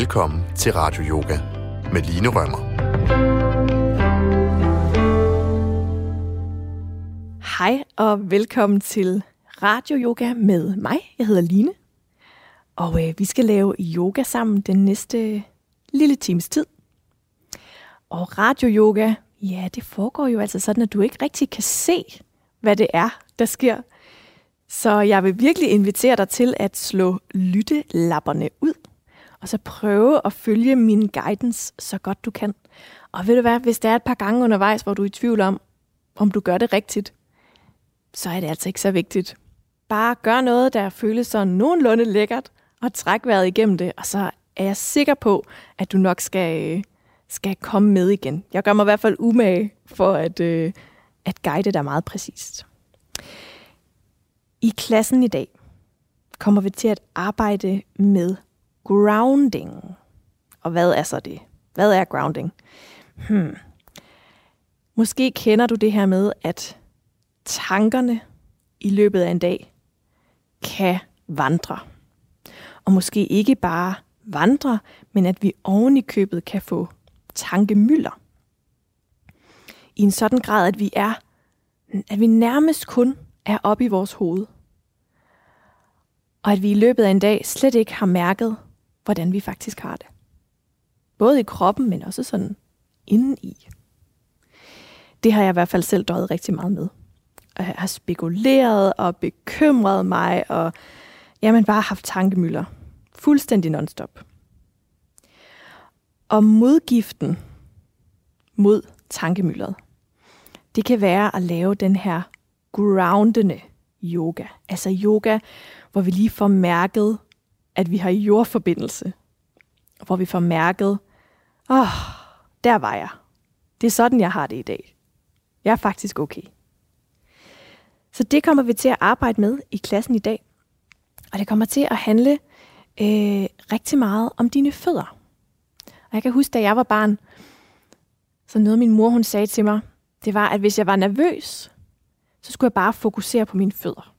Velkommen til Radio Yoga med Line Rømmer. Hej og velkommen til Radio Yoga med mig. Jeg hedder Line. Og øh, vi skal lave yoga sammen den næste lille times tid. Og radio yoga, ja, det foregår jo altså sådan, at du ikke rigtig kan se, hvad det er, der sker. Så jeg vil virkelig invitere dig til at slå lyttelapperne ud, og så prøve at følge min guidance så godt du kan. Og ved du hvad, hvis der er et par gange undervejs, hvor du er i tvivl om, om du gør det rigtigt, så er det altså ikke så vigtigt. Bare gør noget, der føles så nogenlunde lækkert, og træk vejret igennem det, og så er jeg sikker på, at du nok skal, øh, skal komme med igen. Jeg gør mig i hvert fald umage for at, øh, at guide dig meget præcist. I klassen i dag kommer vi til at arbejde med grounding. Og hvad er så det? Hvad er grounding? Hmm. Måske kender du det her med, at tankerne i løbet af en dag kan vandre. Og måske ikke bare vandre, men at vi oven i købet kan få tankemylder. I en sådan grad, at vi er, at vi nærmest kun er oppe i vores hoved. Og at vi i løbet af en dag slet ikke har mærket, hvordan vi faktisk har det. Både i kroppen, men også sådan indeni. Det har jeg i hvert fald selv døjet rigtig meget med. Og jeg har spekuleret og bekymret mig, og jamen bare haft tankemøller. Fuldstændig nonstop. Og modgiften mod tankemyldret, det kan være at lave den her groundende yoga. Altså yoga, hvor vi lige får mærket, at vi har jordforbindelse. Hvor vi får mærket, åh, oh, der var jeg. Det er sådan, jeg har det i dag. Jeg er faktisk okay. Så det kommer vi til at arbejde med i klassen i dag. Og det kommer til at handle øh, rigtig meget om dine fødder. Og jeg kan huske, da jeg var barn, så noget min mor hun sagde til mig, det var, at hvis jeg var nervøs, så skulle jeg bare fokusere på mine fødder.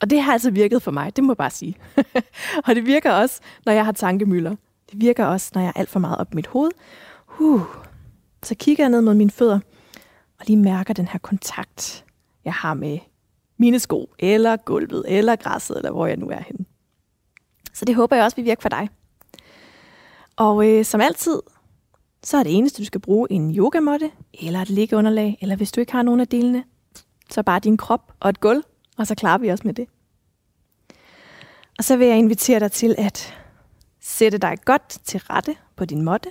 Og det har altså virket for mig, det må jeg bare sige. og det virker også, når jeg har tankemøller. Det virker også, når jeg er alt for meget op i mit hoved. Uh. Så kigger jeg ned mod mine fødder, og lige mærker den her kontakt, jeg har med mine sko, eller gulvet, eller græsset, eller hvor jeg nu er henne. Så det håber jeg også vil virke for dig. Og øh, som altid, så er det eneste, du skal bruge en yogamåtte, eller et liggeunderlag, eller hvis du ikke har nogen af delene, så bare din krop og et gulv, og så klarer vi os med det. Og så vil jeg invitere dig til at sætte dig godt til rette på din måtte.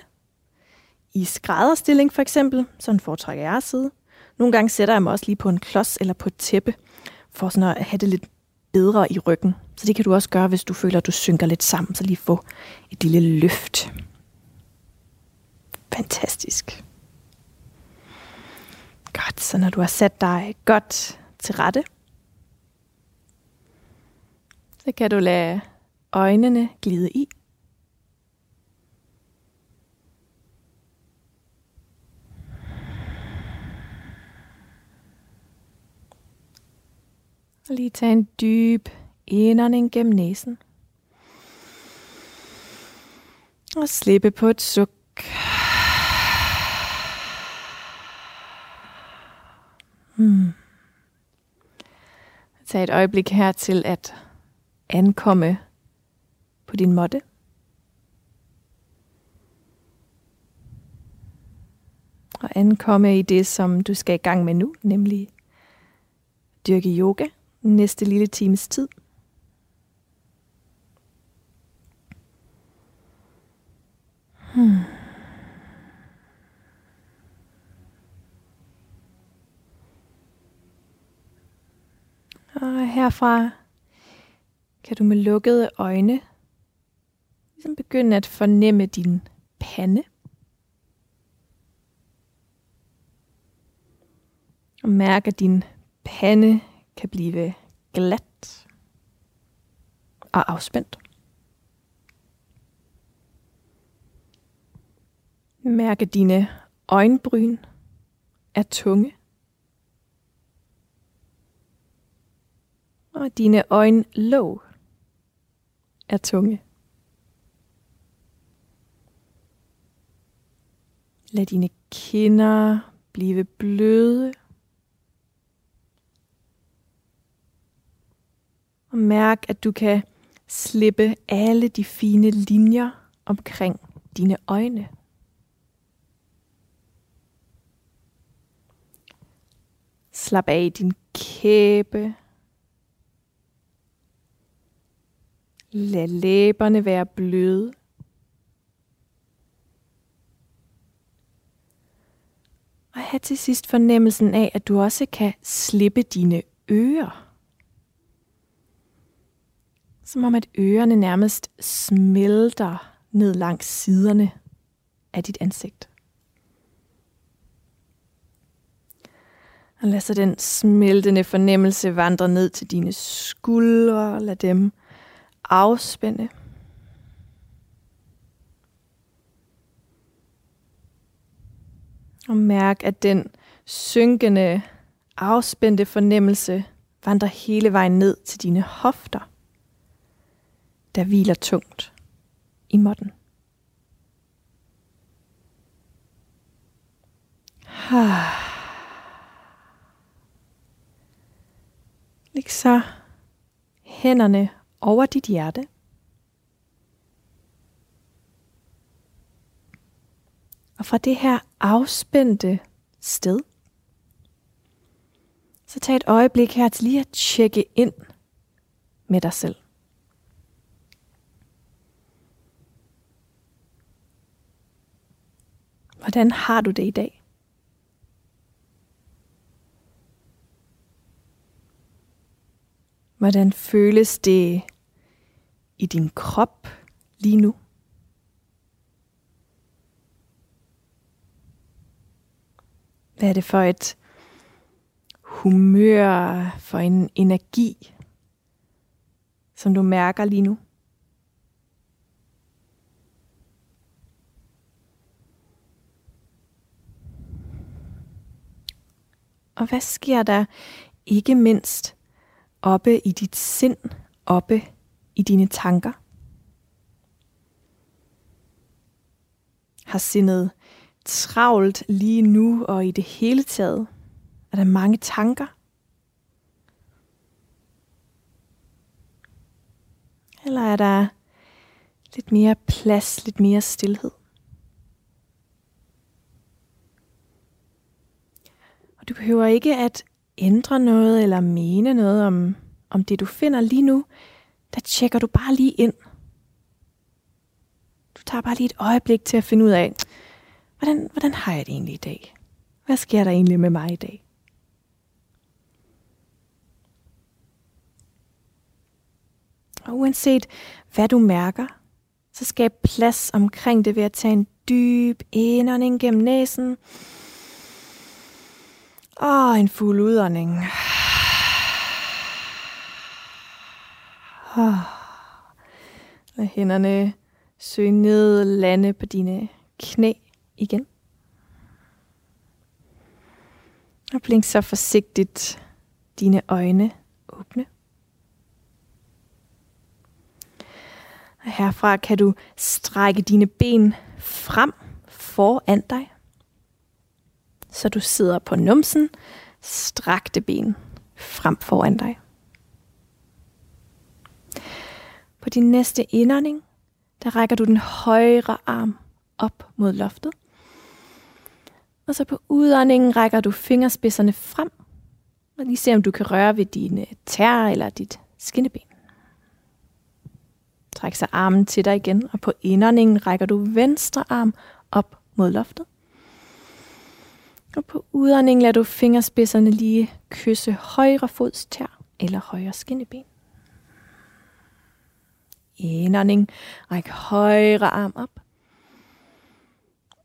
I skrædderstilling for eksempel, sådan foretrækker jeg at sidde. Nogle gange sætter jeg mig også lige på en klods eller på et tæppe, for sådan at have det lidt bedre i ryggen. Så det kan du også gøre, hvis du føler, at du synker lidt sammen, så lige få et lille løft. Fantastisk. Godt, så når du har sat dig godt til rette, så kan du lade øjnene glide i. Og lige tage en dyb indånding gennem næsen. Og slippe på et suk. Hmm. Tag et øjeblik her til at ankomme på din måtte. Og ankomme i det, som du skal i gang med nu, nemlig dyrke yoga næste lille times tid. Hmm. Og herfra kan du med lukkede øjne ligesom begynde at fornemme din pande. Og mærke, at din pande kan blive glat og afspændt. Mærke dine øjenbryn er tunge. Og dine øjenlåg er tunge. Lad dine kinder blive bløde. Og mærk, at du kan slippe alle de fine linjer omkring dine øjne. Slap af din kæbe. Lad læberne være bløde. Og have til sidst fornemmelsen af, at du også kan slippe dine ører. Som om at ørerne nærmest smelter ned langs siderne af dit ansigt. Og lad så den smeltende fornemmelse vandre ned til dine skuldre. Lad dem afspænde. Og mærk, at den synkende, afspændte fornemmelse vandrer hele vejen ned til dine hofter, der hviler tungt i måtten. Læg så hænderne over dit hjerte. Og fra det her afspændte sted, så tag et øjeblik her til lige at tjekke ind med dig selv. Hvordan har du det i dag? Hvordan føles det i din krop lige nu? Hvad er det for et humør, for en energi, som du mærker lige nu? Og hvad sker der ikke mindst oppe i dit sind, oppe i dine tanker? Har sindet travlt lige nu og i det hele taget? Er der mange tanker? Eller er der lidt mere plads, lidt mere stillhed? Og du behøver ikke at ændre noget eller mene noget om, om det, du finder lige nu. Der tjekker du bare lige ind. Du tager bare lige et øjeblik til at finde ud af, hvordan, hvordan har jeg det egentlig i dag? Hvad sker der egentlig med mig i dag? Og uanset hvad du mærker, så skab plads omkring det ved at tage en dyb indånding gennem næsen. Og en fuld udånding. Og hænderne søg ned, lande på dine knæ igen. Og blink så forsigtigt dine øjne åbne. Og herfra kan du strække dine ben frem foran dig. Så du sidder på numsen, strakte ben frem foran dig. På din næste indånding, der rækker du den højre arm op mod loftet. Og så på udåndingen rækker du fingerspidserne frem. Og lige se, om du kan røre ved dine tær eller dit skinneben. Træk så armen til dig igen, og på indåndingen rækker du venstre arm op mod loftet. Og på udåndingen lader du fingerspidserne lige kysse højre fods tær eller højre skinneben. Indånding, ræk højre arm op.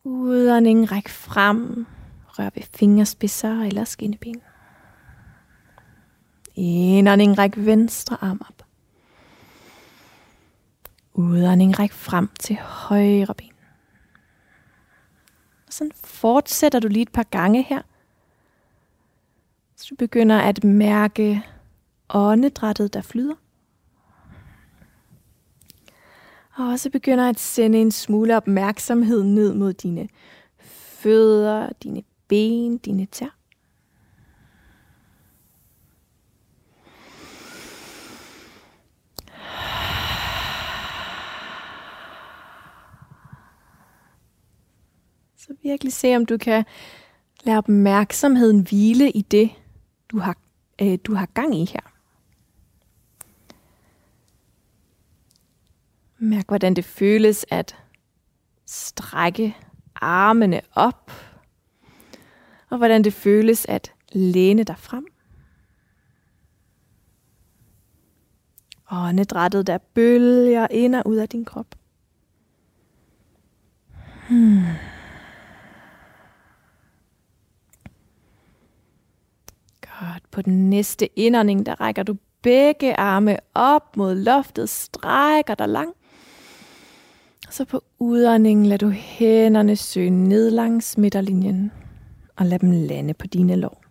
Udånding, ræk frem. Rør ved fingerspidser eller skinneben. Indånding, ræk venstre arm op. Udånding, ræk frem til højre ben. Og sådan fortsætter du lige et par gange her. Så du begynder at mærke åndedrættet, der flyder. Og også begynder at sende en smule opmærksomhed ned mod dine fødder, dine ben, dine tær. Så virkelig se, om du kan lade opmærksomheden hvile i det, du har, øh, du har gang i her. Mærk, hvordan det føles at strække armene op, og hvordan det føles at læne dig frem. Åndedrættet, der bølger ind og ud af din krop. Hmm. Godt. På den næste indånding, der rækker du begge arme op mod loftet, strækker dig lang. Så på udåndingen lader du hænderne søge ned langs midterlinjen og lad dem lande på dine lår.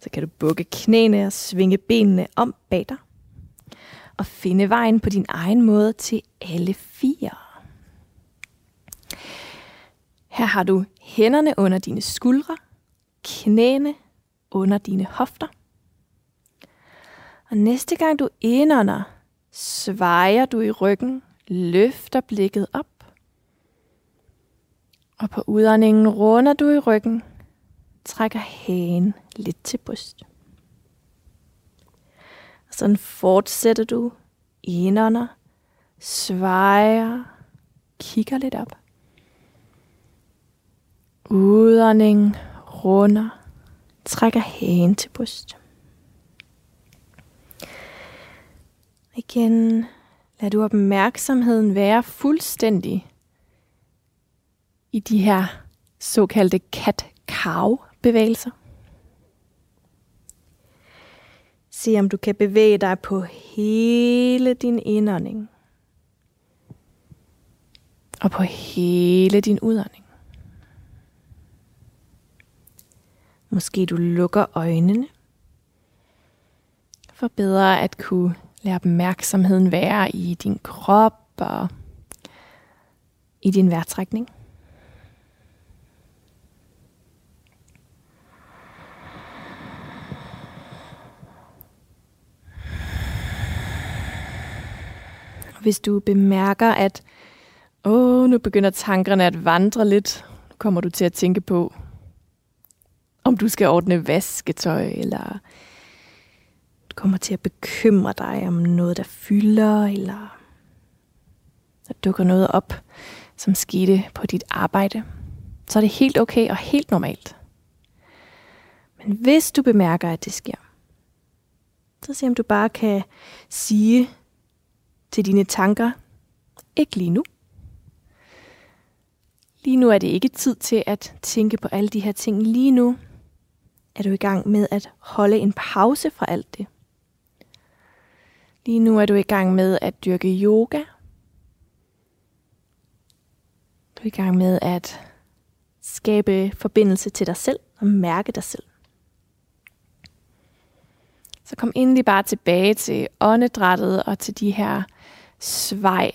Så kan du bukke knæene og svinge benene om bag dig. Og finde vejen på din egen måde til alle fire. Her har du hænderne under dine skuldre, knæene under dine hofter. Og næste gang du indånder, svejer du i ryggen, løfter blikket op. Og på udåndingen runder du i ryggen, trækker hagen lidt til bryst. Og sådan fortsætter du indånder, svejer, kigger lidt op. Udånding, runder, trækker hagen til bryst. Igen, lad du opmærksomheden være fuldstændig i de her såkaldte cat-cow-bevægelser. Se om du kan bevæge dig på hele din indånding. Og på hele din udånding. Måske du lukker øjnene. For bedre at kunne Lad opmærksomheden være i din krop og i din vejrtrækning. Hvis du bemærker, at åh, nu begynder tankerne at vandre lidt, kommer du til at tænke på, om du skal ordne vasketøj, eller kommer til at bekymre dig om noget, der fylder, eller der dukker noget op, som skete på dit arbejde, så er det helt okay og helt normalt. Men hvis du bemærker, at det sker, så se om du bare kan sige til dine tanker, ikke lige nu. Lige nu er det ikke tid til at tænke på alle de her ting. Lige nu er du i gang med at holde en pause fra alt det. Lige nu er du i gang med at dyrke yoga. Du er i gang med at skabe forbindelse til dig selv og mærke dig selv. Så kom endelig bare tilbage til åndedrættet og til de her svej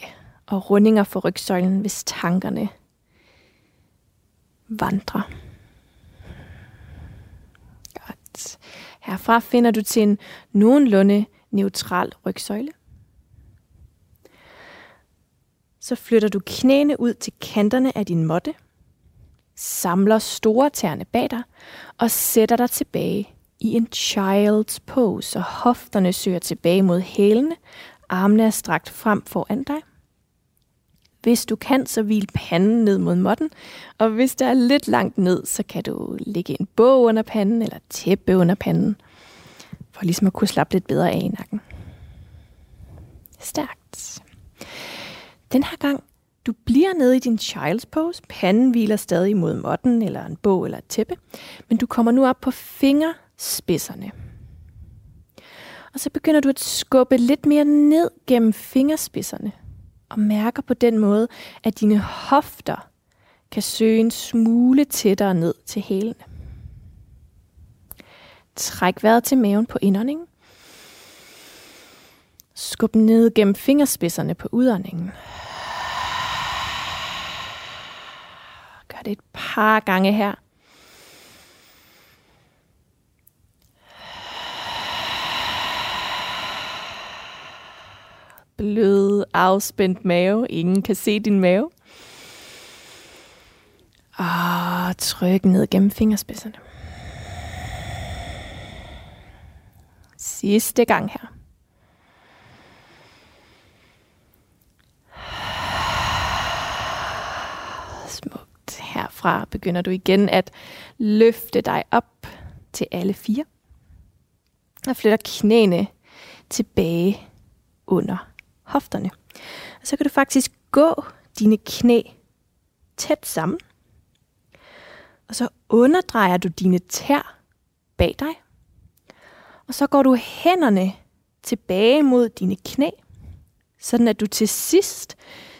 og rundinger for rygsøjlen, hvis tankerne vandrer. Godt. Herfra finder du til en nogenlunde neutral rygsøjle. Så flytter du knæene ud til kanterne af din måtte, samler store tæerne bag dig og sætter dig tilbage i en child's pose, og hofterne søger tilbage mod hælene, armene er strakt frem foran dig. Hvis du kan, så hvil panden ned mod måtten, og hvis der er lidt langt ned, så kan du lægge en bog under panden eller tæppe under panden, for ligesom at kunne slappe lidt bedre af i nakken. Stærkt. Den her gang, du bliver nede i din child's pose, panden hviler stadig mod måtten eller en bog eller et tæppe, men du kommer nu op på fingerspidserne. Og så begynder du at skubbe lidt mere ned gennem fingerspidserne. Og mærker på den måde, at dine hofter kan søge en smule tættere ned til hælene. Træk vejret til maven på indåndingen. Skub ned gennem fingerspidserne på udåndingen. det et par gange her. Blød, afspændt mave. Ingen kan se din mave. Og tryk ned gennem fingerspidserne. Sidste gang her. Smukt. Herfra begynder du igen at løfte dig op til alle fire. Og flytter knæene tilbage under hofterne. Og så kan du faktisk gå dine knæ tæt sammen. Og så underdrejer du dine tær bag dig. Og så går du hænderne tilbage mod dine knæ, sådan at du til sidst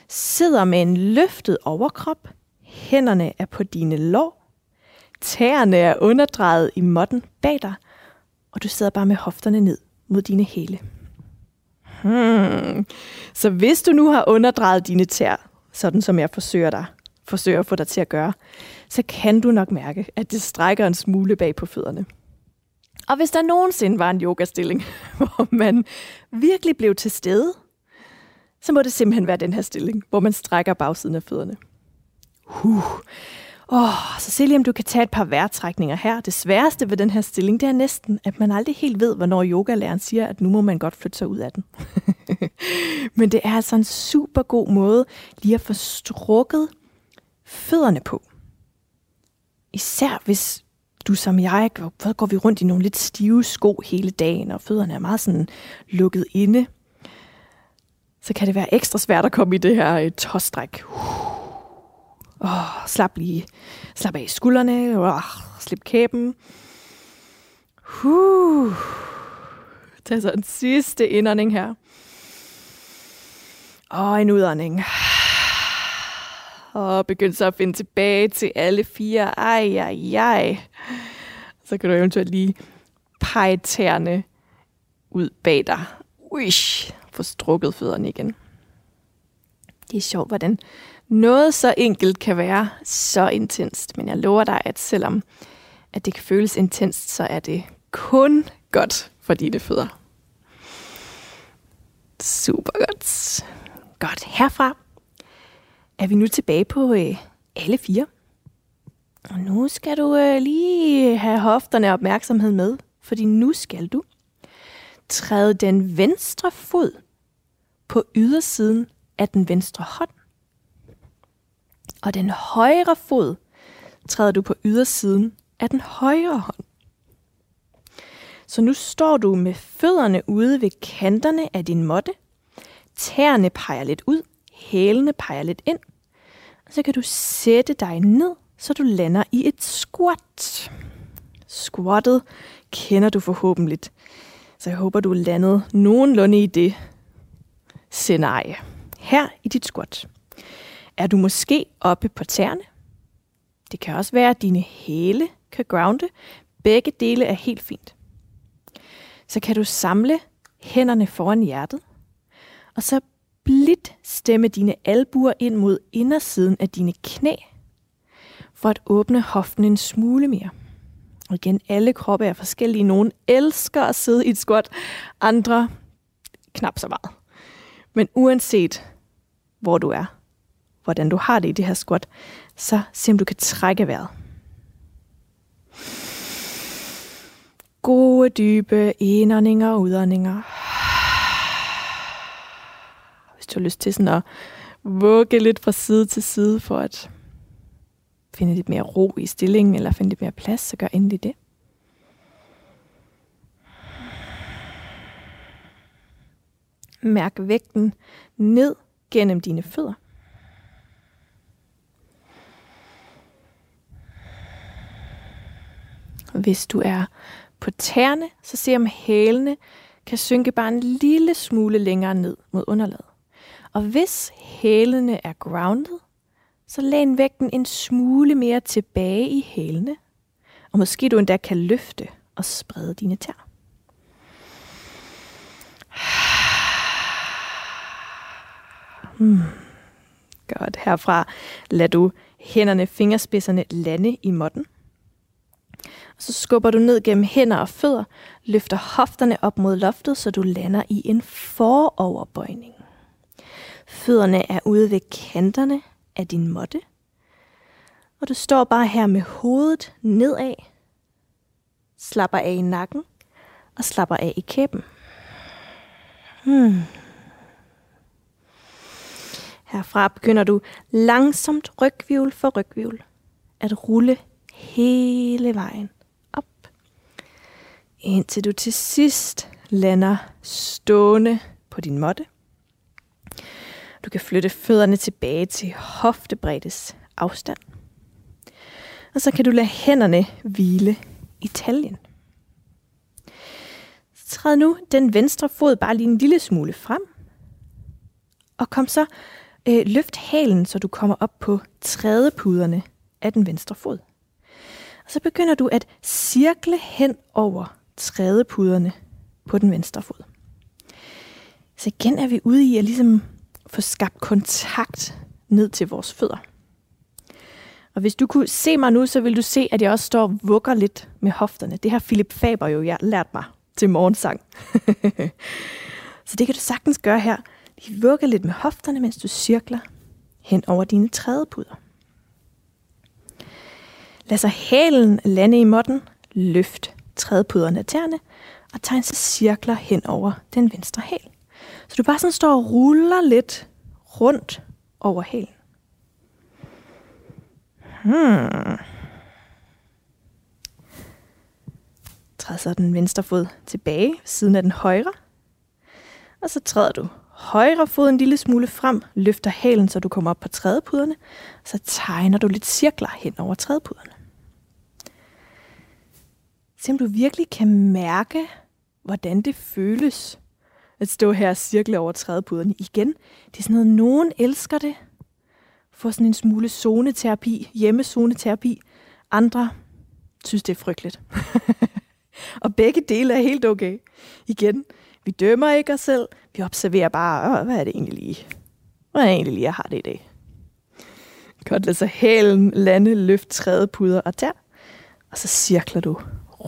sidder med en løftet overkrop. Hænderne er på dine lår. Tæerne er underdrejet i måtten bag dig, og du sidder bare med hofterne ned mod dine hæle. Hmm. Så hvis du nu har underdrejet dine tær, sådan som jeg forsøger dig, forsøger at få dig til at gøre, så kan du nok mærke, at det strækker en smule bag på fødderne. Og hvis der nogensinde var en yogastilling, hvor man virkelig blev til stede, så må det simpelthen være den her stilling, hvor man strækker bagsiden af fødderne. Huh. Åh, oh, så Cecilie, om du kan tage et par vejrtrækninger her. Det sværeste ved den her stilling, det er næsten, at man aldrig helt ved, hvornår yogalæreren siger, at nu må man godt flytte sig ud af den. Men det er altså en super god måde lige at få strukket fødderne på. Især hvis du som jeg, hvor går vi rundt i nogle lidt stive sko hele dagen, og fødderne er meget sådan lukket inde, så kan det være ekstra svært at komme i det her øh, tåstræk. Oh, slap lige, slap af i skuldrene, oh, slip kæben. Uh. Tag så en sidste indånding her. Og en udånding. Og begynd så at finde tilbage til alle fire. Ej, ej, ej. Så kan du eventuelt lige pege tæerne ud bag dig. Uish, få strukket fødderne igen. Det er sjovt, hvordan noget så enkelt kan være så intenst. Men jeg lover dig, at selvom at det kan føles intenst, så er det kun godt for dine fødder. Super godt. Godt. Herfra er vi nu tilbage på øh, alle fire. Og nu skal du øh, lige have hofterne opmærksomhed med, fordi nu skal du træde den venstre fod på ydersiden af den venstre hånd. Og den højre fod træder du på ydersiden af den højre hånd. Så nu står du med fødderne ude ved kanterne af din måtte. Tæerne peger lidt ud, hælene peger lidt ind. Så kan du sætte dig ned, så du lander i et squat. Squattet kender du forhåbentlig. Så jeg håber, du er landet nogenlunde i det scenarie. Her i dit squat. Er du måske oppe på tæerne? Det kan også være, at dine hæle kan grounde. Begge dele er helt fint. Så kan du samle hænderne foran hjertet, og så blidt stemme dine albuer ind mod indersiden af dine knæ, for at åbne hoften en smule mere. Og igen, alle kroppe er forskellige. Nogle elsker at sidde i et squat, andre knap så meget. Men uanset hvor du er, hvordan du har det i det her squat, så se om du kan trække vejret. Gode, dybe indåndinger og udåndinger. Hvis du har lyst til sådan at vugge lidt fra side til side for at finde lidt mere ro i stillingen, eller finde lidt mere plads, så gør endelig det. Mærk vægten ned gennem dine fødder. Hvis du er på tæerne, så se om hælene kan synke bare en lille smule længere ned mod underlaget. Og hvis hælene er grounded, så læn vægten en smule mere tilbage i hælene. Og måske du endda kan løfte og sprede dine tær. Hmm. Godt. Herfra lad du hænderne, fingerspidserne lande i måtten. Og så skubber du ned gennem hænder og fødder, løfter hofterne op mod loftet, så du lander i en foroverbøjning. Fødderne er ude ved kanterne af din måtte. Og du står bare her med hovedet nedad, slapper af i nakken og slapper af i kæben. Hmm. Herfra begynder du langsomt rygvivl for rygvivl at rulle hele vejen op, indtil du til sidst lander stående på din måtte. Du kan flytte fødderne tilbage til hoftebreddes afstand. Og så kan du lade hænderne hvile i taljen. Træd nu den venstre fod bare lige en lille smule frem. Og kom så øh, løft halen, så du kommer op på trædepuderne af den venstre fod. Og så begynder du at cirkle hen over trædepuderne på den venstre fod. Så igen er vi ude i at ligesom få skabt kontakt ned til vores fødder. Og hvis du kunne se mig nu, så vil du se, at jeg også står og vugger lidt med hofterne. Det har Philip Faber jo jeg lært mig til morgensang. så det kan du sagtens gøre her. Lige vugge lidt med hofterne, mens du cirkler hen over dine trædepuder. Lad så hælen lande i måtten, løft trædepuderne af tæerne, og tegn så cirkler hen over den venstre hæl. Så du bare sådan står og ruller lidt rundt over hælen. Hmm. Træd så den venstre fod tilbage siden af den højre. Og så træder du højre fod en lille smule frem, løfter hælen, så du kommer op på trædepuderne. Så tegner du lidt cirkler hen over trædepuderne. Se om du virkelig kan mærke, hvordan det føles at stå her og cirkle over trædepuderne. Igen, det er sådan noget, nogen elsker det. Få sådan en smule zoneterapi, hjemmezoneterapi. Andre synes, det er frygteligt. og begge dele er helt okay. Igen, vi dømmer ikke os selv. Vi observerer bare, hvad er det egentlig lige? Hvad er det egentlig lige, jeg har det i dag? Godt, lad så hælen lande, løft trædepuder og tær. Og så cirkler du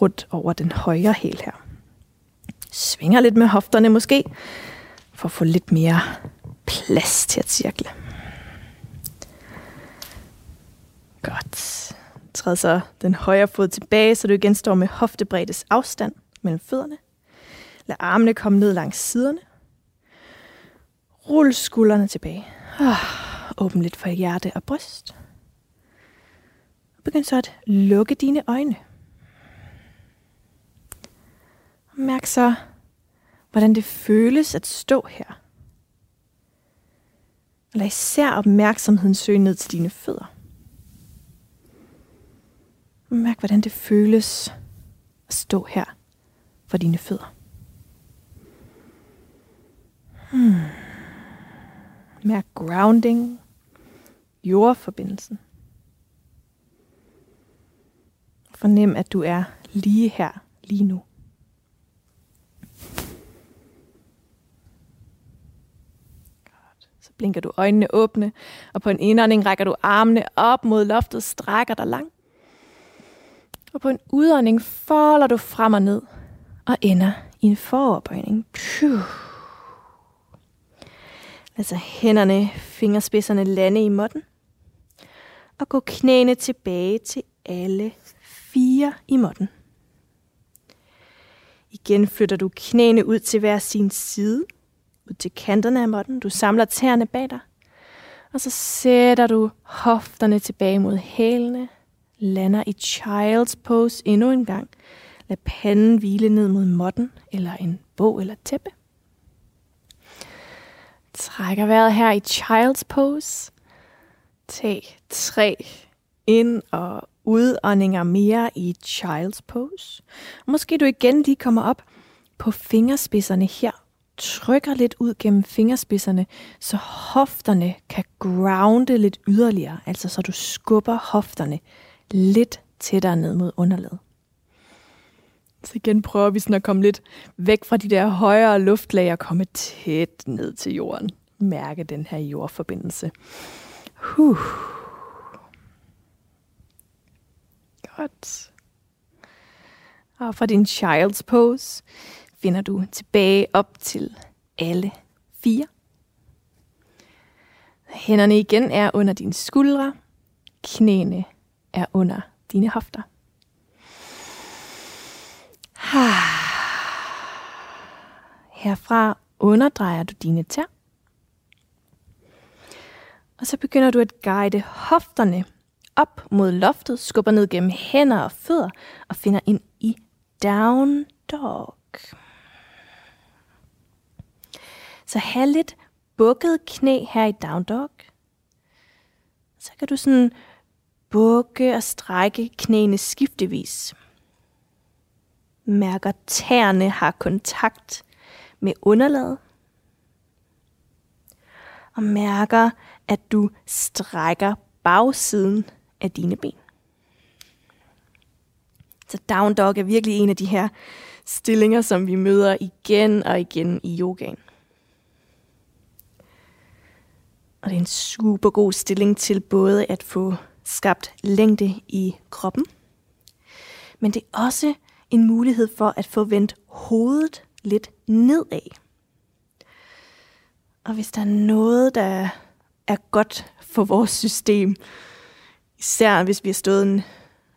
rundt over den højre hæl her. Svinger lidt med hofterne måske, for at få lidt mere plads til at cirkle. Godt. Træd så den højre fod tilbage, så du igen står med hoftebreddes afstand mellem fødderne. Lad armene komme ned langs siderne. Rul skuldrene tilbage. Ah, åbn lidt for hjerte og bryst. Begynd så at lukke dine øjne. Mærk så, hvordan det føles at stå her. lad især opmærksomheden søge ned til dine fødder. Mærk, hvordan det føles at stå her for dine fødder. Hmm. Mærk grounding, jordforbindelsen. Fornem, at du er lige her, lige nu. Blinker du øjnene åbne, og på en indånding rækker du armene op mod loftet, strækker dig langt. Og på en udånding folder du frem og ned og ender i en foroverbøjning. Lad så hænderne, fingerspidserne lande i måtten. Og gå knæene tilbage til alle fire i måtten. Igen flytter du knæene ud til hver sin side, ud til kanterne af måtten. Du samler tæerne bag dig. Og så sætter du hofterne tilbage mod hælene, lander i child's pose endnu en gang. Lad panden hvile ned mod måtten eller en bog eller tæppe. Trækker vejret her i child's pose. Tag tre ind- og udåndinger mere i child's pose. Måske du igen lige kommer op på fingerspidserne her. Trykker lidt ud gennem fingerspidserne, så hofterne kan grounde lidt yderligere. Altså så du skubber hofterne lidt tættere ned mod underlaget. Så igen prøver vi sådan at komme lidt væk fra de der højere luftlag og komme tæt ned til jorden. Mærke den her jordforbindelse. Huh. Godt. Og fra din child's pose finder du tilbage op til alle fire. Hænderne igen er under dine skuldre. Knæene er under dine hofter. Herfra underdrejer du dine tær. Og så begynder du at guide hofterne op mod loftet, skubber ned gennem hænder og fødder og finder ind i down dog. Så have lidt bukket knæ her i down dog. Så kan du sådan bukke og strække knæene skiftevis. Mærker tæerne har kontakt med underlaget. Og mærker, at du strækker bagsiden af dine ben. Så down dog er virkelig en af de her stillinger, som vi møder igen og igen i yogaen. Og det er en super god stilling til både at få skabt længde i kroppen, men det er også en mulighed for at få vendt hovedet lidt nedad. Og hvis der er noget, der er godt for vores system, især hvis vi har stået en,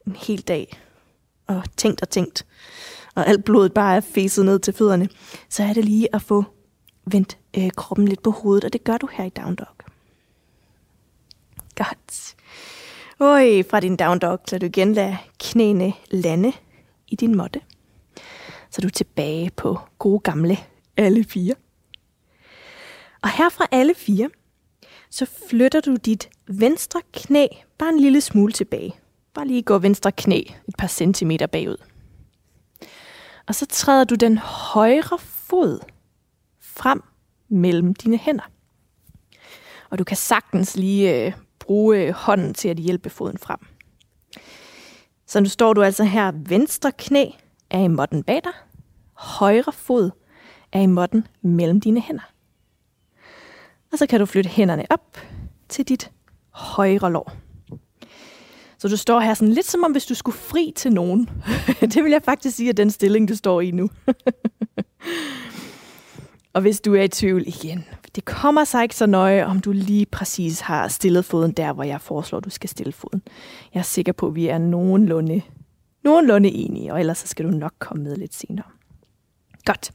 en hel dag og tænkt og tænkt, og alt blodet bare er fæset ned til fødderne, så er det lige at få vendt øh, kroppen lidt på hovedet, og det gør du her i Down Dog. Godt. Oj, fra din Down Dog så du igen lade knæene lande i din måtte. Så du er tilbage på gode gamle alle fire. Og her fra alle fire, så flytter du dit venstre knæ bare en lille smule tilbage. Bare lige gå venstre knæ et par centimeter bagud. Og så træder du den højre fod frem mellem dine hænder. Og du kan sagtens lige øh, bruge øh, hånden til at hjælpe foden frem. Så nu står du altså her, venstre knæ er i måtten bag dig, højre fod er i måtten mellem dine hænder. Og så kan du flytte hænderne op til dit højre lår. Så du står her sådan lidt som om, hvis du skulle fri til nogen. det vil jeg faktisk sige, at den stilling, du står i nu. og hvis du er i tvivl igen, det kommer sig ikke så nøje, om du lige præcis har stillet foden der, hvor jeg foreslår, du skal stille foden. Jeg er sikker på, at vi er nogenlunde, nogenlunde enige, og ellers så skal du nok komme med lidt senere. Godt.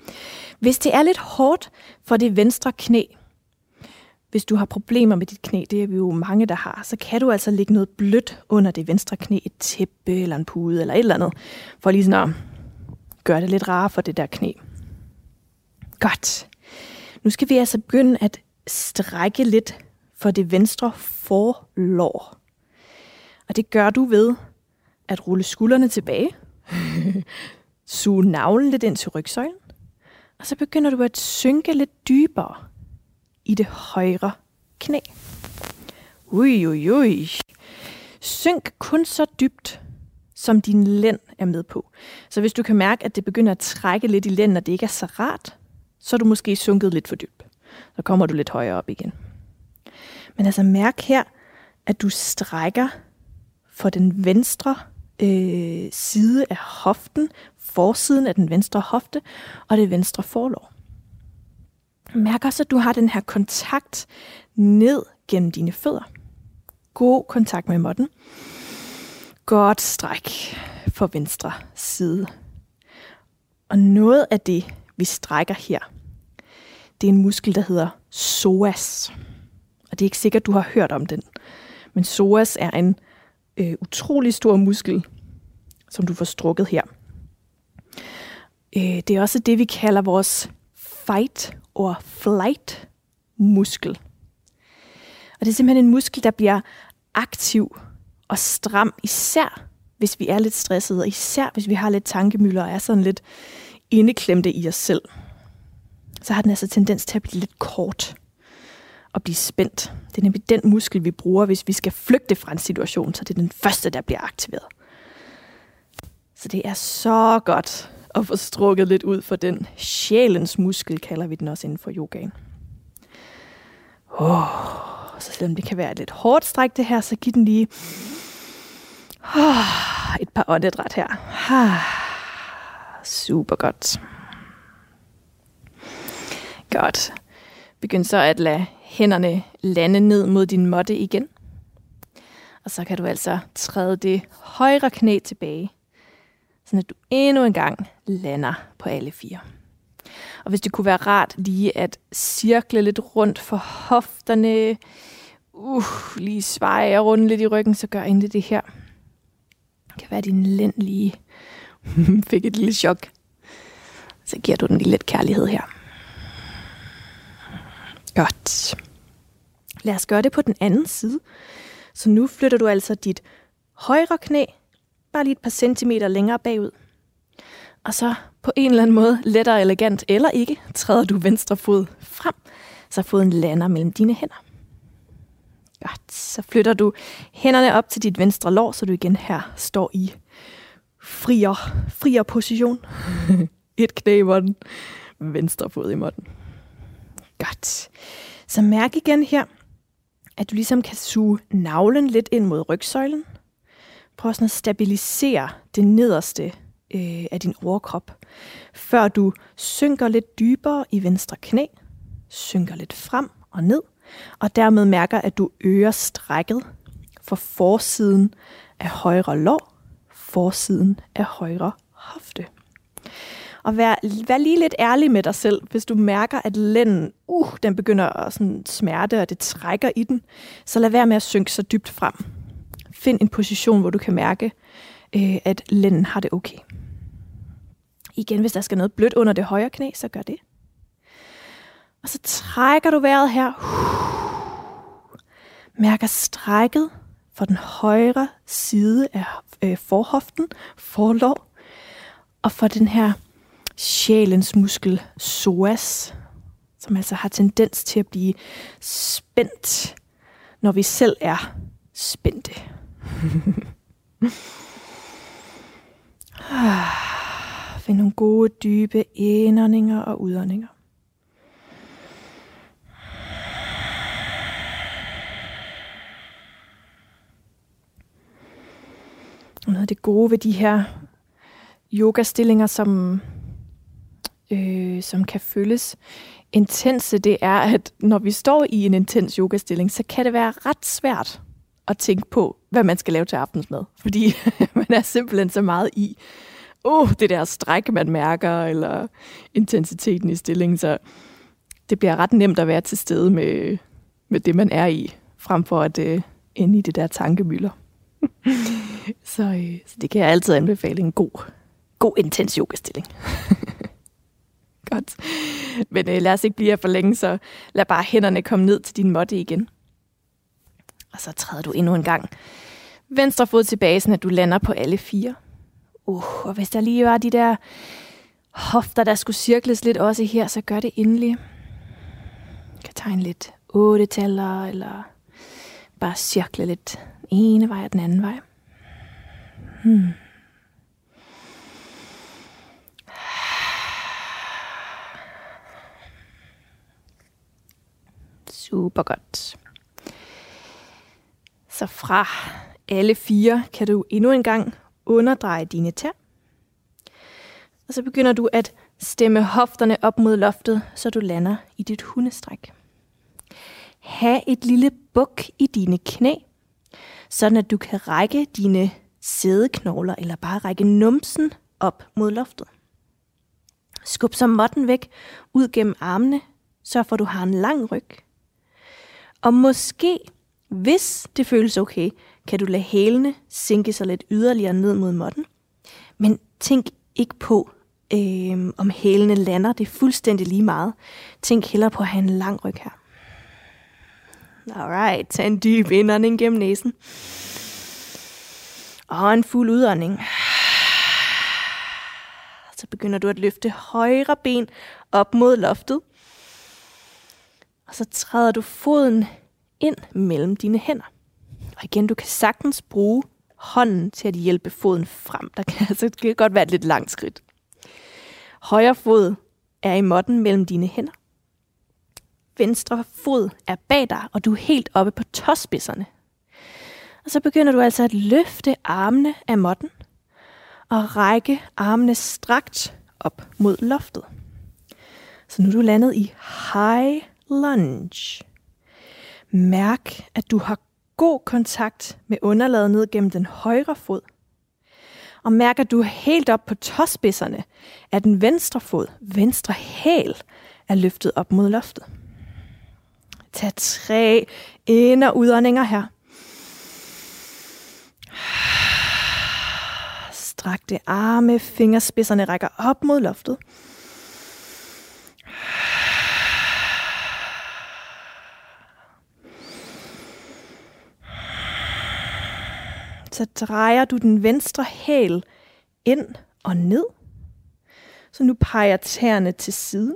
Hvis det er lidt hårdt for det venstre knæ, hvis du har problemer med dit knæ, det er vi jo mange, der har, så kan du altså lægge noget blødt under det venstre knæ, et tæppe eller en pude eller et eller andet, for lige sådan at gøre det lidt rarere for det der knæ. Godt. Nu skal vi altså begynde at strække lidt for det venstre forlår. Og det gør du ved at rulle skuldrene tilbage, suge navlen lidt ind til rygsøjlen, og så begynder du at synke lidt dybere i det højre knæ. Ui, ui, ui. Synk kun så dybt, som din lænd er med på. Så hvis du kan mærke, at det begynder at trække lidt i lænden, og det ikke er så rart, så er du måske sunket lidt for dybt. Så kommer du lidt højere op igen. Men altså mærk her, at du strækker for den venstre øh, side af hoften, forsiden af den venstre hofte og det venstre forlår. Mærk også, at du har den her kontakt ned gennem dine fødder. God kontakt med måtten. Godt stræk for venstre side. Og noget af det, vi strækker her, det er en muskel, der hedder psoas. Og det er ikke sikkert, du har hørt om den. Men psoas er en øh, utrolig stor muskel, som du får strukket her. Øh, det er også det, vi kalder vores fight or flight muskel. Og det er simpelthen en muskel, der bliver aktiv og stram, især hvis vi er lidt stressede, og især hvis vi har lidt tankemøller og er sådan lidt indeklemte i os selv. Så har den altså tendens til at blive lidt kort og blive spændt. Det er nemlig den muskel, vi bruger, hvis vi skal flygte fra en situation, så det er den første, der bliver aktiveret. Så det er så godt at få strukket lidt ud for den sjælens muskel, kalder vi den også inden for yogaen. Oh, så selvom det kan være lidt hårdt stræk det her, så giv den lige oh, et par åndedræt her. Ah, super godt. Godt. Begynd så at lade hænderne lande ned mod din måtte igen. Og så kan du altså træde det højre knæ tilbage, så at du endnu en gang lander på alle fire. Og hvis det kunne være rart lige at cirkle lidt rundt for hofterne, uh, lige sveje og runde lidt i ryggen, så gør endelig det her. Det kan være, at din lænd lige fik et lille chok. Så giver du den lige lidt kærlighed her. Godt. Lad os gøre det på den anden side. Så nu flytter du altså dit højre knæ bare lige et par centimeter længere bagud. Og så på en eller anden måde, lettere elegant eller ikke, træder du venstre fod frem, så foden lander mellem dine hænder. Godt, så flytter du hænderne op til dit venstre lår, så du igen her står i frier, frier position. Et knæ i måtten, venstre fod i måtten. Godt. Så mærk igen her, at du ligesom kan suge navlen lidt ind mod rygsøjlen. Prøv sådan at stabilisere det nederste øh, af din overkrop, før du synker lidt dybere i venstre knæ, synker lidt frem og ned, og dermed mærker, at du øger strækket for forsiden af højre lår, forsiden af højre hofte. Og vær, vær lige lidt ærlig med dig selv, hvis du mærker, at lænden, uh, den begynder at sådan smerte, og det trækker i den, så lad være med at synke så dybt frem. Find en position, hvor du kan mærke, øh, at lænden har det okay. Igen, hvis der skal noget blødt under det højre knæ, så gør det. Og så trækker du vejret her. Mærker strækket fra den højre side af øh, forhoften, forlov, og for den her sjælens muskel psoas, som altså har tendens til at blive spændt, når vi selv er spændte. Ah, Find nogle gode, dybe indåndinger og udåndinger. Noget af det gode ved de her yogastillinger, som, øh, som kan føles intense, det er, at når vi står i en intens yogastilling, så kan det være ret svært at tænke på, hvad man skal lave til aftensmad. Fordi man er simpelthen så meget i, oh, det der stræk, man mærker, eller intensiteten i stillingen. Så det bliver ret nemt at være til stede med, med det, man er i, frem for at øh, ende i det der tankemøller. så, øh, så det kan jeg altid anbefale en god, god intens yogastilling. Godt. Men øh, lad os ikke blive her for længe, så lad bare hænderne komme ned til din måtte igen. Og så træder du endnu en gang venstre fod tilbage, så du lander på alle fire. Uh, og hvis der lige var de der hofter, der skulle cirkles lidt også her, så gør det endelig. Du kan tegne lidt otte taller, eller bare cirkle lidt ene vej og den anden vej. Hmm. Super godt. Så fra alle fire kan du endnu en gang underdreje dine tær. Og så begynder du at stemme hofterne op mod loftet, så du lander i dit hundestræk. Ha' et lille buk i dine knæ, sådan at du kan række dine sædeknogler eller bare række numsen op mod loftet. Skub så måtten væk ud gennem armene, så for du har en lang ryg. Og måske, hvis det føles okay, kan du lade hælene sænke sig lidt yderligere ned mod måtten. Men tænk ikke på, øh, om hælene lander. Det er fuldstændig lige meget. Tænk hellere på at have en lang ryg her. Alright, tag en dyb indånding gennem næsen. Og en fuld udånding. Så begynder du at løfte højre ben op mod loftet. Og så træder du foden ind mellem dine hænder. Og igen, du kan sagtens bruge hånden til at hjælpe foden frem. Der kan, altså, det kan godt være et lidt langt skridt. Højre fod er i måtten mellem dine hænder. Venstre fod er bag dig, og du er helt oppe på tåspidserne. Og så begynder du altså at løfte armene af måtten, og række armene strakt op mod loftet. Så nu er du landet i high lunge. Mærk, at du har god kontakt med underlaget ned gennem den højre fod. Og mærk, at du er helt op på tåspidserne af den venstre fod, venstre hæl, er løftet op mod loftet. Tag tre ind- og udåndinger her. Strakte arme, fingerspidserne rækker op mod loftet. Så drejer du den venstre hæl ind og ned. Så nu peger tæerne til siden.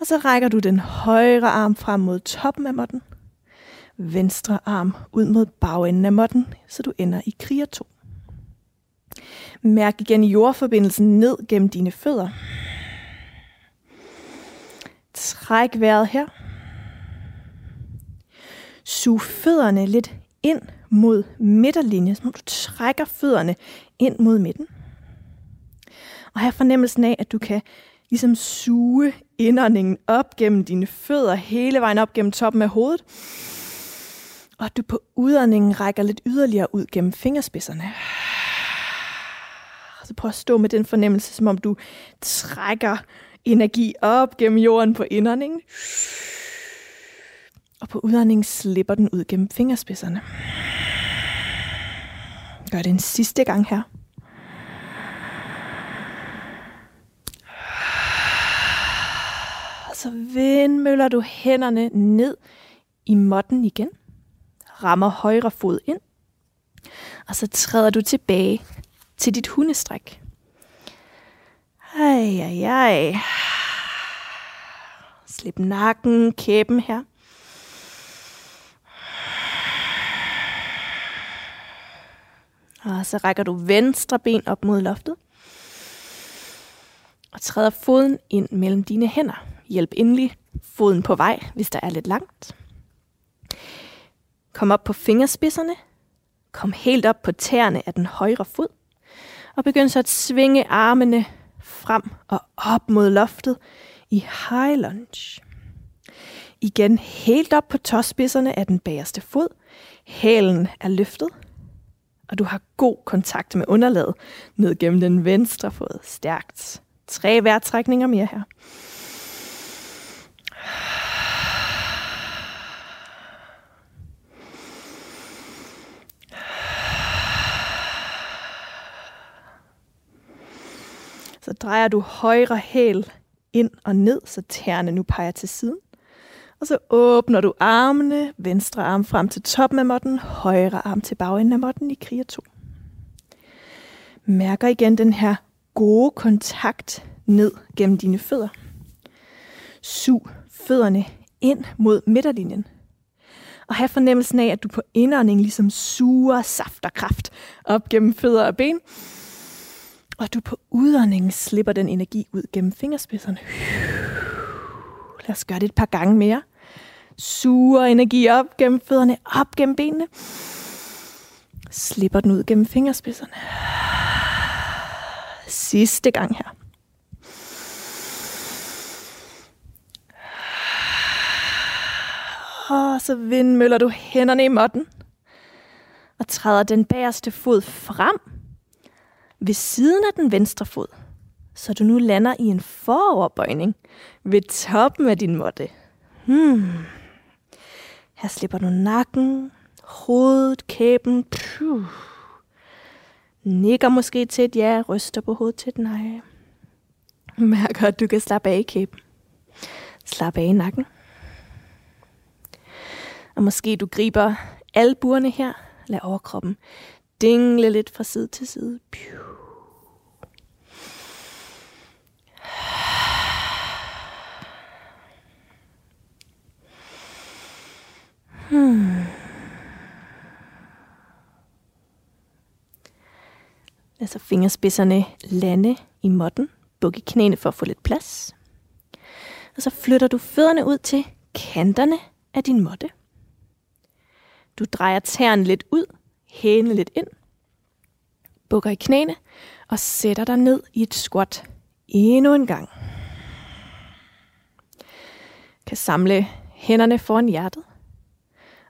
Og så rækker du den højre arm frem mod toppen af måtten. Venstre arm ud mod bagenden af måtten, så du ender i kriger 2. Mærk igen jordforbindelsen ned gennem dine fødder. Træk vejret her. Sug fødderne lidt ind mod midterlinjen, som du trækker fødderne ind mod midten. Og have fornemmelsen af, at du kan ligesom suge indåndingen op gennem dine fødder, hele vejen op gennem toppen af hovedet. Og at du på udåndingen rækker lidt yderligere ud gennem fingerspidserne. Så prøv at stå med den fornemmelse, som om du trækker energi op gennem jorden på indåndingen. Og på udåndingen slipper den ud gennem fingerspidserne. Gør det en sidste gang her. Og så vindmøller du hænderne ned i måtten igen. Rammer højre fod ind. Og så træder du tilbage til dit hundestræk. Ej, ej, ej. Slip nakken, kæben her. Og så rækker du venstre ben op mod loftet. Og træder foden ind mellem dine hænder. Hjælp endelig foden på vej, hvis der er lidt langt. Kom op på fingerspidserne. Kom helt op på tæerne af den højre fod. Og begynd så at svinge armene frem og op mod loftet i high lunge. Igen helt op på tåspidserne af den bagerste fod. Hælen er løftet, og du har god kontakt med underlaget ned gennem den venstre fod. Stærkt. Tre vejrtrækninger mere her. Så drejer du højre hæl ind og ned, så tæerne nu peger til siden. Og så åbner du armene, venstre arm frem til toppen af måtten, højre arm til bagenden af måtten i kriger 2. Mærker igen den her gode kontakt ned gennem dine fødder. Sug fødderne ind mod midterlinjen. Og have fornemmelsen af, at du på indånding ligesom suger saft og kraft op gennem fødder og ben. Og du på udåndingen slipper den energi ud gennem fingerspidserne. Lad os gøre det et par gange mere. Suger energi op gennem fødderne, op gennem benene. Slipper den ud gennem fingerspidserne. Sidste gang her. Og så vindmøller du hænderne i måtten. Og træder den bagerste fod frem ved siden af den venstre fod, så du nu lander i en foroverbøjning ved toppen af din måtte. Hmm. Her slipper du nakken, hovedet, kæben. Puh. Nikker måske til et ja, ryster på hovedet til et nej. Mærk godt, du kan slappe af i kæben. Slap af i nakken. Og måske du griber albuerne her. Lad overkroppen dingle lidt fra side til side. Piu. Hmm. Lad så fingerspidserne lande i måtten. Buk i knæene for at få lidt plads. Og så flytter du fødderne ud til kanterne af din måtte. Du drejer tæerne lidt ud, hælene lidt ind. Bukker i knæene og sætter dig ned i et squat endnu en gang. Kan samle hænderne foran hjertet.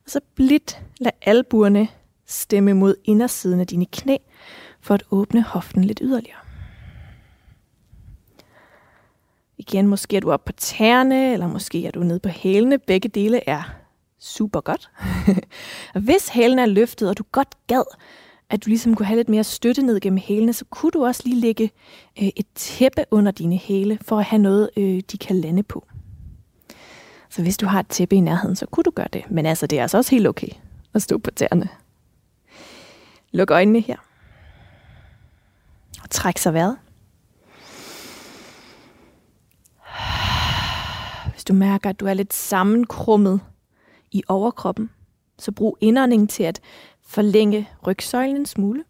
Og så blidt lad albuerne stemme mod indersiden af dine knæ for at åbne hoften lidt yderligere. Igen, måske er du oppe på tæerne, eller måske er du nede på hælene. Begge dele er super godt. hvis hælen er løftet, og du godt gad, at du ligesom kunne have lidt mere støtte ned gennem hælene, så kunne du også lige lægge øh, et tæppe under dine hæle, for at have noget, øh, de kan lande på. Så hvis du har et tæppe i nærheden, så kunne du gøre det. Men altså, det er altså også helt okay at stå på tæerne. Luk øjnene her. Og træk sig vejret. Hvis du mærker, at du er lidt sammenkrummet i overkroppen, så brug indåndingen til at forlænge rygsøjlen en smule.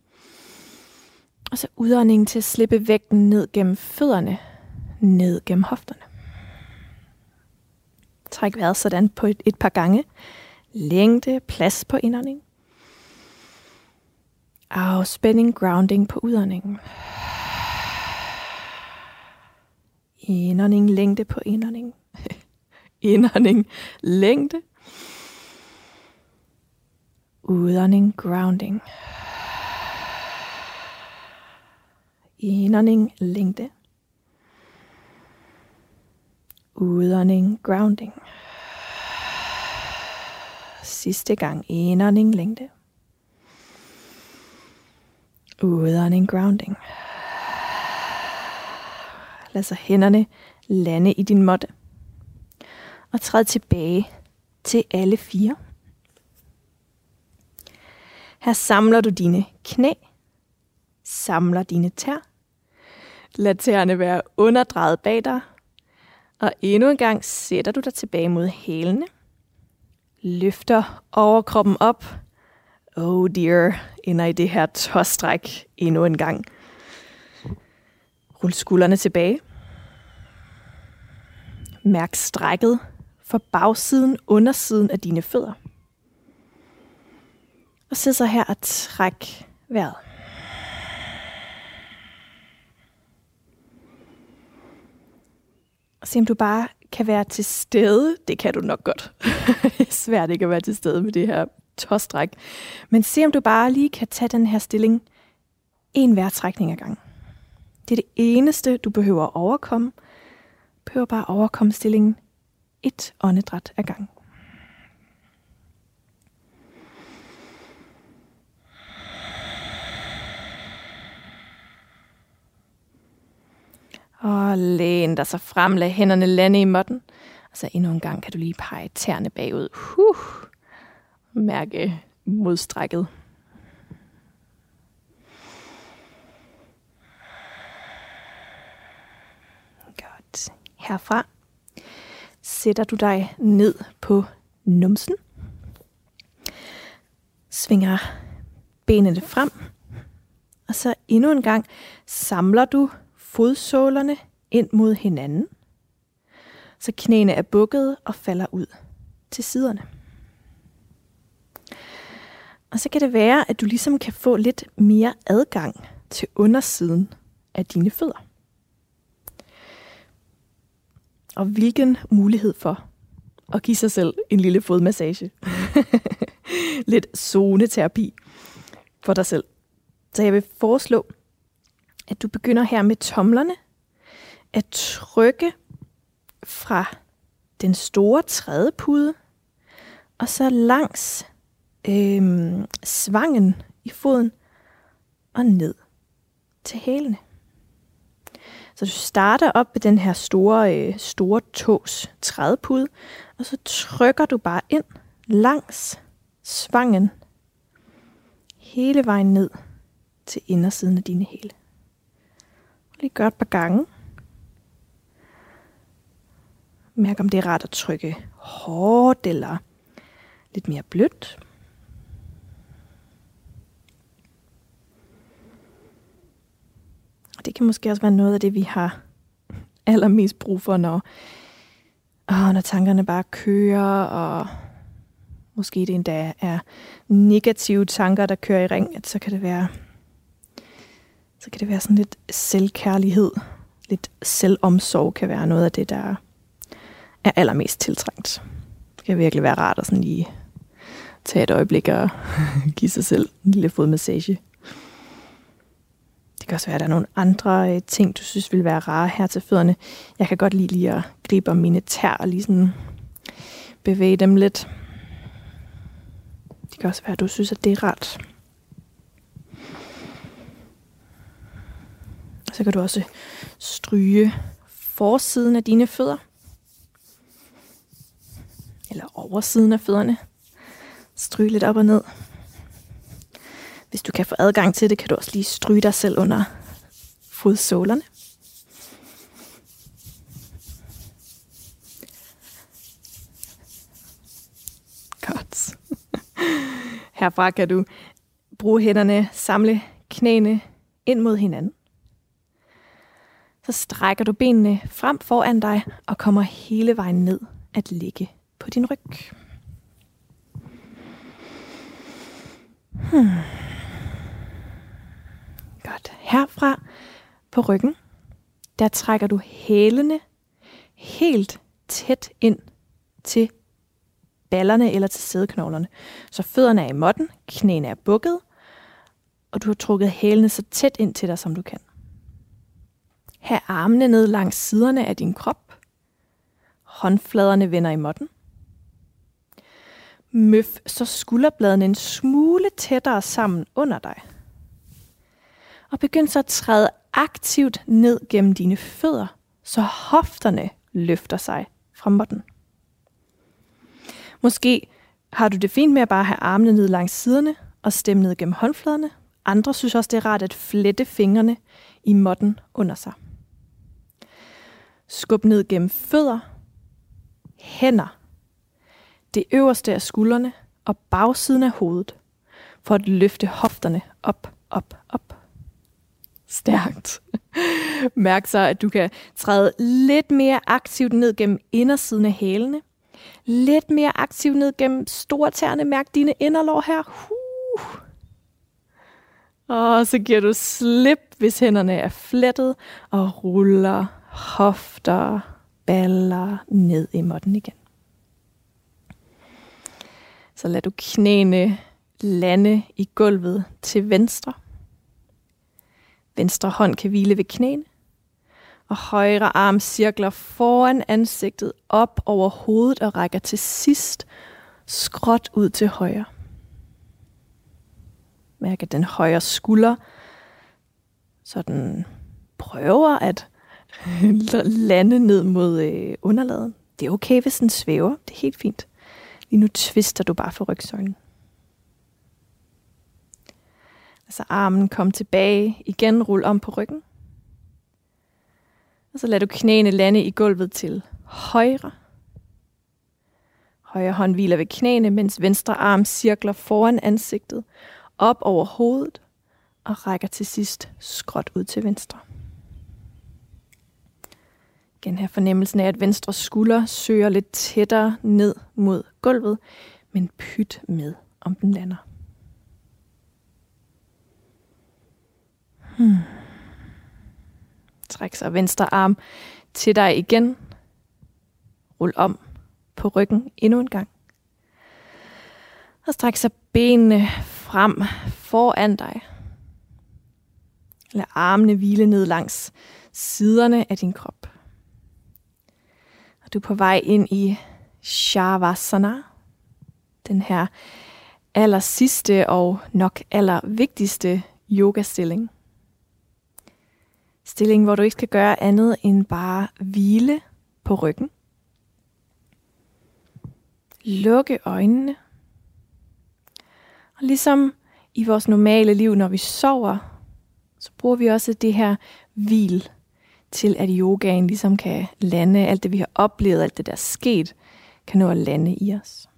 Og så udåndingen til at slippe vægten ned gennem fødderne, ned gennem hofterne. Træk vejret sådan på et, et par gange. Længde, plads på indåndingen. Afspænding, grounding på udåndingen. Indånding, længde på indåndingen. indånding, længde. Udånding, grounding. Indånding, længde. Udånding, grounding. Sidste gang indånding, længde. Udånding, grounding. Lad så hænderne lande i din måtte. Og træd tilbage til alle fire. Her samler du dine knæ, samler dine tær, lad tæerne være underdrejet bag dig, og endnu en gang sætter du dig tilbage mod hælene, løfter overkroppen op, oh dear, ender i det her tåstræk endnu en gang. Rul skuldrene tilbage. Mærk strækket for bagsiden, undersiden af dine fødder. Og sidde så her og træk vejret. Og se om du bare kan være til stede. Det kan du nok godt. det er svært ikke at være til stede med det her tostræk. Men se om du bare lige kan tage den her stilling en vejrtrækning ad gang. Det er det eneste, du behøver at overkomme. Du behøver bare at overkomme stillingen et åndedræt ad gang. Og læn dig så frem, lad hænderne lande i måtten. Og så endnu en gang kan du lige pege tæerne bagud. Huh. Mærke modstrækket. Godt. Herfra sætter du dig ned på numsen. Svinger benene frem. Og så endnu en gang samler du fodsålerne ind mod hinanden, så knæene er bukket og falder ud til siderne. Og så kan det være, at du ligesom kan få lidt mere adgang til undersiden af dine fødder. Og hvilken mulighed for at give sig selv en lille fodmassage. lidt zoneterapi for dig selv. Så jeg vil foreslå, at du begynder her med tomlerne at trykke fra den store trædepude og så langs øhm, svangen i foden og ned til hælene. Så du starter op med den her store, øh, store tås trædepude, og så trykker du bare ind langs svangen hele vejen ned til indersiden af dine hæle. Lige gør et par gange. Mærk om det er rart at trykke hårdt eller lidt mere blødt. Og det kan måske også være noget af det, vi har allermest brug for, når, åh, når tankerne bare kører, og måske det endda er negative tanker, der kører i ring, at så kan det være så kan det være sådan lidt selvkærlighed, lidt selvomsorg kan være noget af det, der er allermest tiltrængt. Det kan virkelig være rart at sådan lige tage et øjeblik og give sig selv en lille fodmassage. Det kan også være, at der er nogle andre øh, ting, du synes vil være rare her til fødderne. Jeg kan godt lide lige at gribe om mine tær og lige sådan bevæge dem lidt. Det kan også være, at du synes, at det er rart. Så kan du også stryge forsiden af dine fødder. Eller oversiden af fødderne. Stryge lidt op og ned. Hvis du kan få adgang til det, kan du også lige stryge dig selv under fodsålerne. Godt. Herfra kan du bruge hænderne, samle knæene ind mod hinanden. Så strækker du benene frem foran dig og kommer hele vejen ned at ligge på din ryg. Hmm. Godt. Herfra på ryggen, der trækker du hælene helt tæt ind til ballerne eller til sædeknoglerne. Så fødderne er i måtten, knæene er bukket, og du har trukket hælene så tæt ind til dig, som du kan. Ha' armene ned langs siderne af din krop. Håndfladerne vender i måtten. Møf så skulderbladene en smule tættere sammen under dig. Og begynd så at træde aktivt ned gennem dine fødder, så hofterne løfter sig fra måtten. Måske har du det fint med at bare have armene ned langs siderne og stemme ned gennem håndfladerne. Andre synes også, det er rart at flette fingrene i måtten under sig. Skub ned gennem fødder, hænder, det øverste af skuldrene og bagsiden af hovedet, for at løfte hofterne op, op, op. Stærkt. Mærk så, at du kan træde lidt mere aktivt ned gennem indersiden af hælene. Lidt mere aktivt ned gennem stortærne. Mærk dine inderlår her. Uh. Og så giver du slip, hvis hænderne er flettet, og ruller hofter, baller ned i måtten igen. Så lad du knæene lande i gulvet til venstre. Venstre hånd kan hvile ved knæene. Og højre arm cirkler foran ansigtet op over hovedet og rækker til sidst skråt ud til højre. Mærk at den højre skulder, så den prøver at lande ned mod øh, underladen. Det er okay, hvis den svæver. Det er helt fint. Lige nu twister du bare for rygsøjlen. Så armen kom tilbage, igen rul om på ryggen. Og så lader du knæene lande i gulvet til højre. Højre hånd hviler ved knæene, mens venstre arm cirkler foran ansigtet, op over hovedet og rækker til sidst skråt ud til venstre. Den her fornemmelsen af, at venstre skulder søger lidt tættere ned mod gulvet, men pyt med, om den lander. Hmm. Træk så venstre arm til dig igen. Rul om på ryggen endnu en gang. Og stræk så benene frem foran dig. Lad armene hvile ned langs siderne af din krop. Du er på vej ind i Shavasana, den her aller sidste og nok aller vigtigste yogastilling. Stilling, hvor du ikke skal gøre andet end bare hvile på ryggen. Lukke øjnene. Og ligesom i vores normale liv, når vi sover, så bruger vi også det her hvil til, at yogaen ligesom kan lande, alt det vi har oplevet, alt det der er sket, kan nå at lande i os.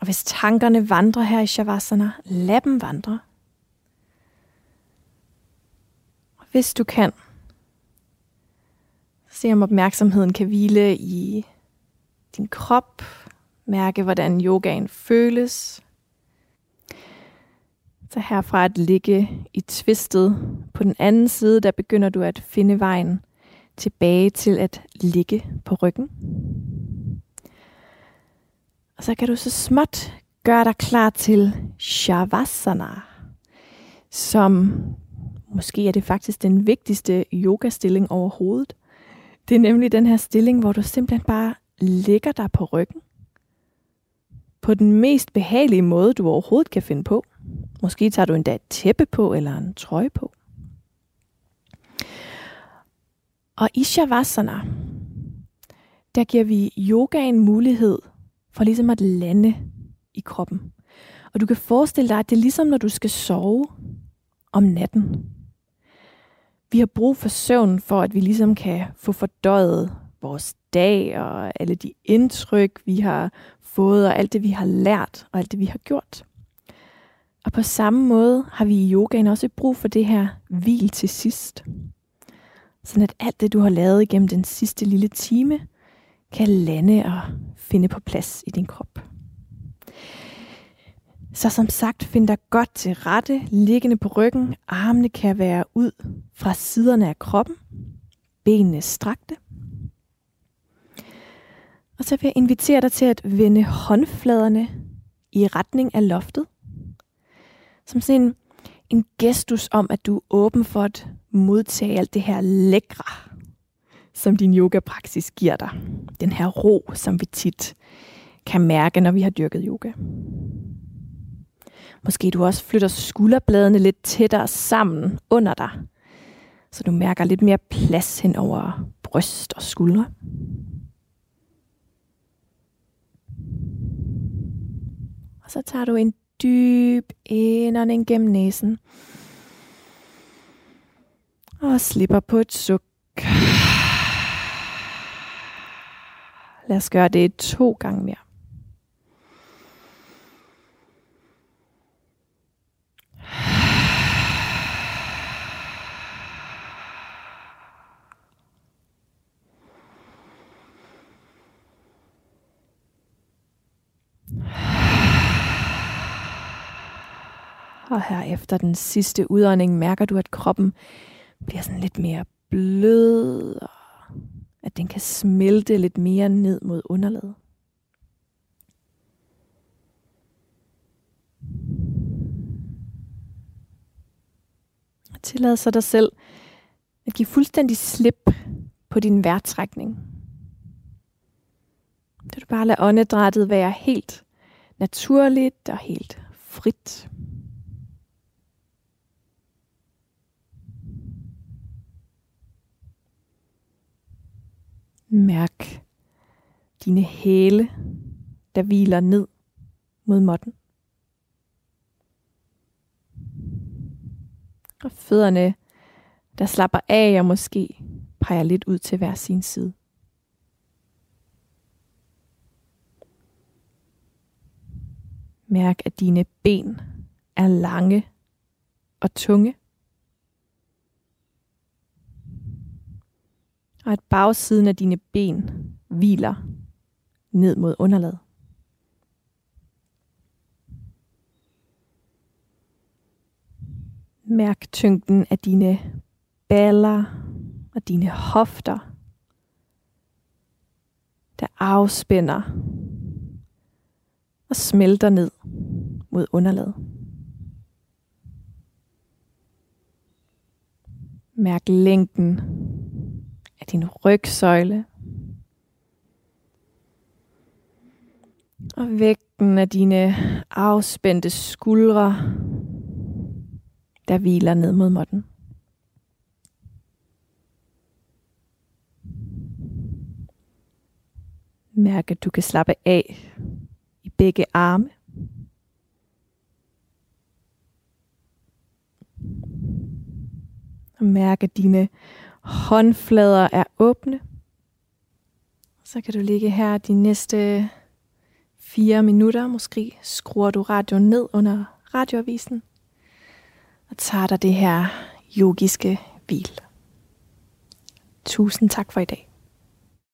Og hvis tankerne vandrer her i Shavasana, lad dem vandre. Og hvis du kan, se om opmærksomheden kan hvile i din krop. Mærke, hvordan yogaen føles. Så herfra at ligge i tvistet på den anden side, der begynder du at finde vejen tilbage til at ligge på ryggen. Og så kan du så småt gøre dig klar til Shavasana, som måske er det faktisk den vigtigste yogastilling overhovedet. Det er nemlig den her stilling, hvor du simpelthen bare ligger dig på ryggen. På den mest behagelige måde, du overhovedet kan finde på. Måske tager du endda et tæppe på eller en trøje på. Og i Shavasana, der giver vi yogaen mulighed for ligesom at lande i kroppen. Og du kan forestille dig, at det er ligesom når du skal sove om natten. Vi har brug for søvn, for at vi ligesom kan få fordøjet vores dag og alle de indtryk, vi har fået, og alt det, vi har lært, og alt det, vi har gjort. Og på samme måde har vi i yogaen også brug for det her hvil til sidst. Sådan at alt det, du har lavet igennem den sidste lille time, kan lande og finde på plads i din krop. Så som sagt, find dig godt til rette, liggende på ryggen. Armene kan være ud fra siderne af kroppen. Benene strakte. Og så vil jeg invitere dig til at vende håndfladerne i retning af loftet. Som sådan en, en gestus om, at du er åben for at modtage alt det her lækre, som din yoga-praksis giver dig. Den her ro, som vi tit kan mærke, når vi har dyrket yoga. Måske du også flytter skulderbladene lidt tættere sammen under dig, så du mærker lidt mere plads hen over bryst og skuldre. Og så tager du en dyb indånding gennem næsen. Og slipper på et suk. Lad os gøre det to gange mere. Yeah. Og her efter den sidste udånding mærker du, at kroppen bliver sådan lidt mere blød, og at den kan smelte lidt mere ned mod underlaget. Tillad så dig selv at give fuldstændig slip på din vejrtrækning. Så du bare lader åndedrættet være helt naturligt og helt frit. Mærk dine hæle, der hviler ned mod måtten. Og fødderne, der slapper af og måske peger lidt ud til hver sin side. Mærk, at dine ben er lange og tunge. Og at bagsiden af dine ben hviler ned mod underlaget. Mærk tyngden af dine baller og dine hofter, der afspænder og smelter ned mod underlaget. Mærk længden af din rygsøjle. Og vægten af dine afspændte skuldre, der hviler ned mod måtten. Mærk, at du kan slappe af i begge arme. Og mærke dine håndflader er åbne. Så kan du ligge her de næste fire minutter. Måske skruer du radioen ned under radioavisen og tager dig det her yogiske hvil. Tusind tak for i dag.